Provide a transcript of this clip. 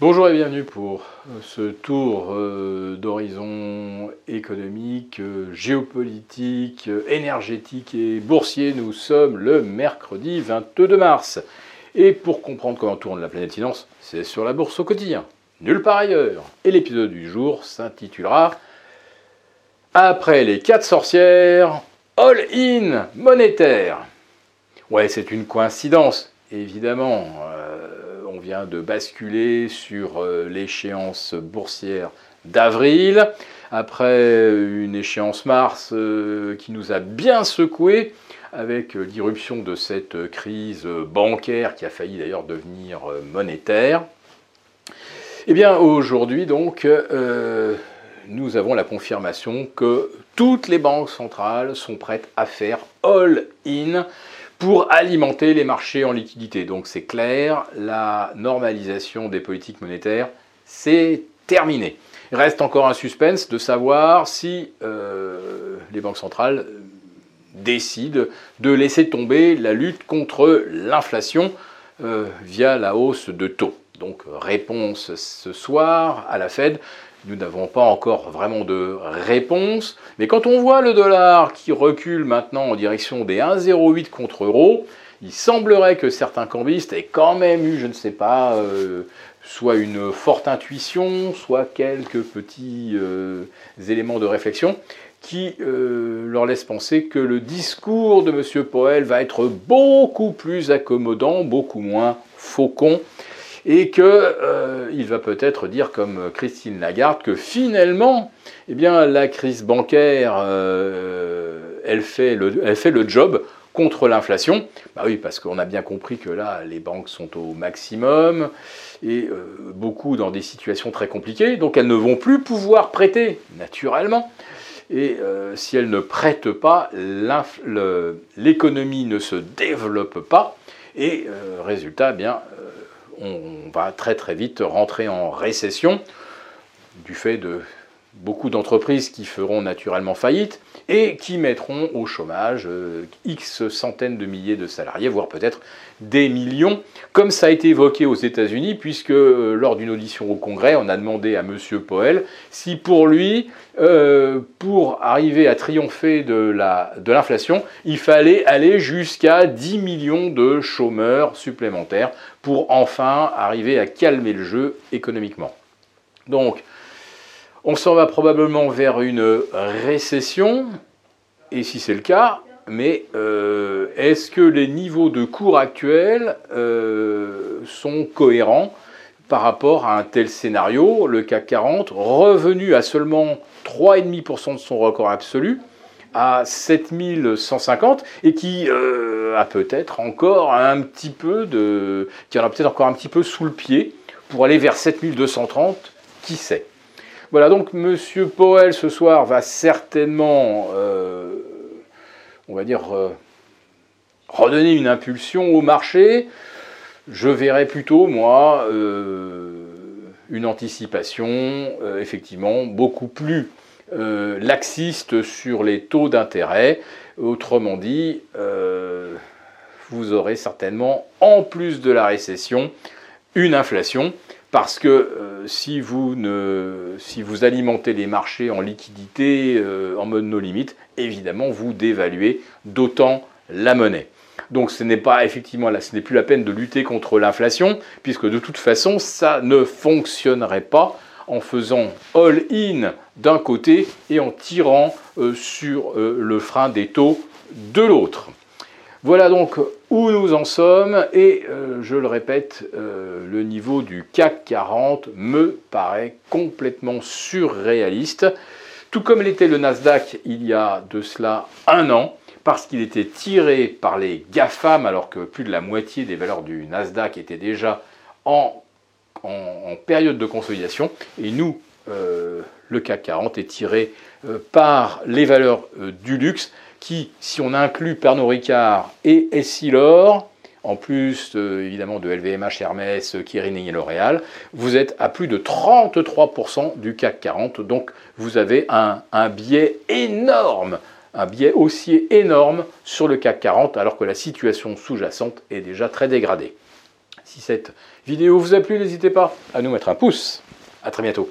Bonjour et bienvenue pour ce tour euh, d'horizon économique, euh, géopolitique, euh, énergétique et boursier. Nous sommes le mercredi 22 mars. Et pour comprendre comment tourne la planète finance, c'est sur la bourse au quotidien, nulle part ailleurs. Et l'épisode du jour s'intitulera Après les quatre sorcières, all in monétaire. Ouais, c'est une coïncidence, évidemment on vient de basculer sur euh, l'échéance boursière d'avril, après une échéance mars euh, qui nous a bien secoué avec l'irruption de cette crise bancaire qui a failli d'ailleurs devenir monétaire. Eh bien aujourd'hui donc, euh, nous avons la confirmation que toutes les banques centrales sont prêtes à faire all-in pour alimenter les marchés en liquidité. Donc c'est clair, la normalisation des politiques monétaires, c'est terminé. Il reste encore un suspense de savoir si euh, les banques centrales décident de laisser tomber la lutte contre l'inflation euh, via la hausse de taux. Donc réponse ce soir à la Fed. Nous n'avons pas encore vraiment de réponse. Mais quand on voit le dollar qui recule maintenant en direction des 1,08 contre euro, il semblerait que certains cambistes aient quand même eu, je ne sais pas, euh, soit une forte intuition, soit quelques petits euh, éléments de réflexion qui euh, leur laissent penser que le discours de M. Powell va être beaucoup plus accommodant, beaucoup moins faucon et qu'il euh, va peut-être dire comme Christine Lagarde que finalement, eh bien, la crise bancaire, euh, elle, fait le, elle fait le job contre l'inflation. Bah oui, parce qu'on a bien compris que là, les banques sont au maximum et euh, beaucoup dans des situations très compliquées, donc elles ne vont plus pouvoir prêter naturellement. Et si elles ne prêtent pas, l'économie ne se développe pas. Et résultat, eh bien, on va très très vite rentrer en récession du fait de beaucoup d'entreprises qui feront naturellement faillite et qui mettront au chômage euh, X centaines de milliers de salariés, voire peut-être des millions, comme ça a été évoqué aux États-Unis, puisque euh, lors d'une audition au Congrès, on a demandé à M. Powell si pour lui, euh, pour arriver à triompher de l'inflation, il fallait aller jusqu'à 10 millions de chômeurs supplémentaires pour enfin arriver à calmer le jeu économiquement. Donc, on s'en va probablement vers une récession, et si c'est le cas, mais euh, est-ce que les niveaux de cours actuels euh, sont cohérents par rapport à un tel scénario Le CAC 40, revenu à seulement 3,5% de son record absolu, à 7150 et qui euh, a peut-être encore un petit peu de qui en a peut-être encore un petit peu sous le pied pour aller vers 7230 qui sait? Voilà, donc M. Powell ce soir va certainement, euh, on va dire, euh, redonner une impulsion au marché. Je verrais plutôt, moi, euh, une anticipation, effectivement, beaucoup plus laxiste sur les taux d'intérêt. Autrement dit, vous aurez certainement, en plus de la récession, une inflation parce que euh, si, vous ne, si vous alimentez les marchés en liquidité, euh, en mode no limite, évidemment, vous dévaluez d'autant la monnaie. Donc ce n'est pas effectivement là, ce n'est plus la peine de lutter contre l'inflation, puisque de toute façon, ça ne fonctionnerait pas en faisant all-in d'un côté et en tirant euh, sur le frein des taux de l'autre. Voilà donc où nous en sommes et euh, je le répète, euh, le niveau du CAC 40 me paraît complètement surréaliste, tout comme l'était le Nasdaq il y a de cela un an, parce qu'il était tiré par les GAFAM alors que plus de la moitié des valeurs du Nasdaq étaient déjà en, période de consolidation et nous, euh, le CAC 40 est tiré par les valeurs du luxe qui, si on inclut Pernod Ricard et Essilor, en plus évidemment de LVMH, Hermès, Kering et L'Oréal, vous êtes à plus de 33% du CAC 40. Donc vous avez un, biais énorme, un biais haussier énorme sur le CAC 40, alors que la situation sous-jacente est déjà très dégradée. Si cette vidéo vous a plu, n'hésitez pas à nous mettre un pouce. À très bientôt.